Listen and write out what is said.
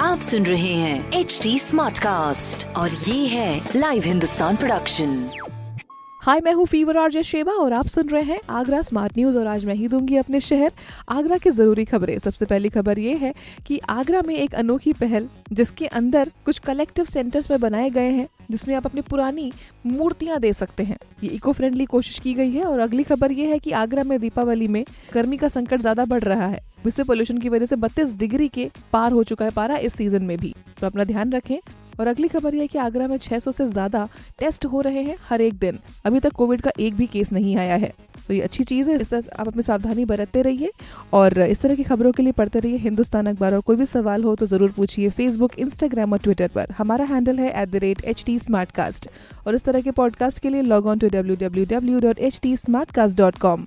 आप सुन रहे हैं एच डी स्मार्ट कास्ट और ये है लाइव हिंदुस्तान प्रोडक्शन हाय मैं हूँ फीवर आरजे शेबा और आप सुन रहे हैं आगरा स्मार्ट न्यूज़ और आज मैं ही दूँगी अपने शहर आगरा की ज़रूरी खबरें। सबसे पहली खबर ये है कि आगरा में एक अनोखी पहल जिसके अंदर कुछ कलेक्टिव सेंटर्स में बनाए गए हैं। जिसमें आप अपनी पुरानी मूर्तियाँ दे सकते हैं। ये इको फ्रेंडली कोशिश की गई है और अगली खबर ये है कि आगरा में दीपावली में गर्मी का संकट ज़्यादा बढ़ रहा है। विश्व पोल्यूशन की वजह से 32 डिग्री के पार हो चुका है पारा इस सीज़न में भी। तो अपना ध्यान रखें और अगली खबर यह कि आगरा में 600 से ज़्यादा टेस्ट हो रहे हैं हर एक दिन। अभी तक कोविड का एक भी केस नहीं आया है। तो ये अच्छी चीज़ है, इस तरह आप अपनी सावधानी बरतते रहिए और इस तरह की खबरों के लिए पढ़ते रहिए हिंदुस्तान अखबार। और कोई भी सवाल हो तो ज़रूर पूछिए फेसबुक इंस्टाग्राम और ट्विटर पर। हमारा हैंडल है at the rate H T smart cast और इस तरह के पॉडकास्ट के लिए log on to W W W dot H T smart cast dot com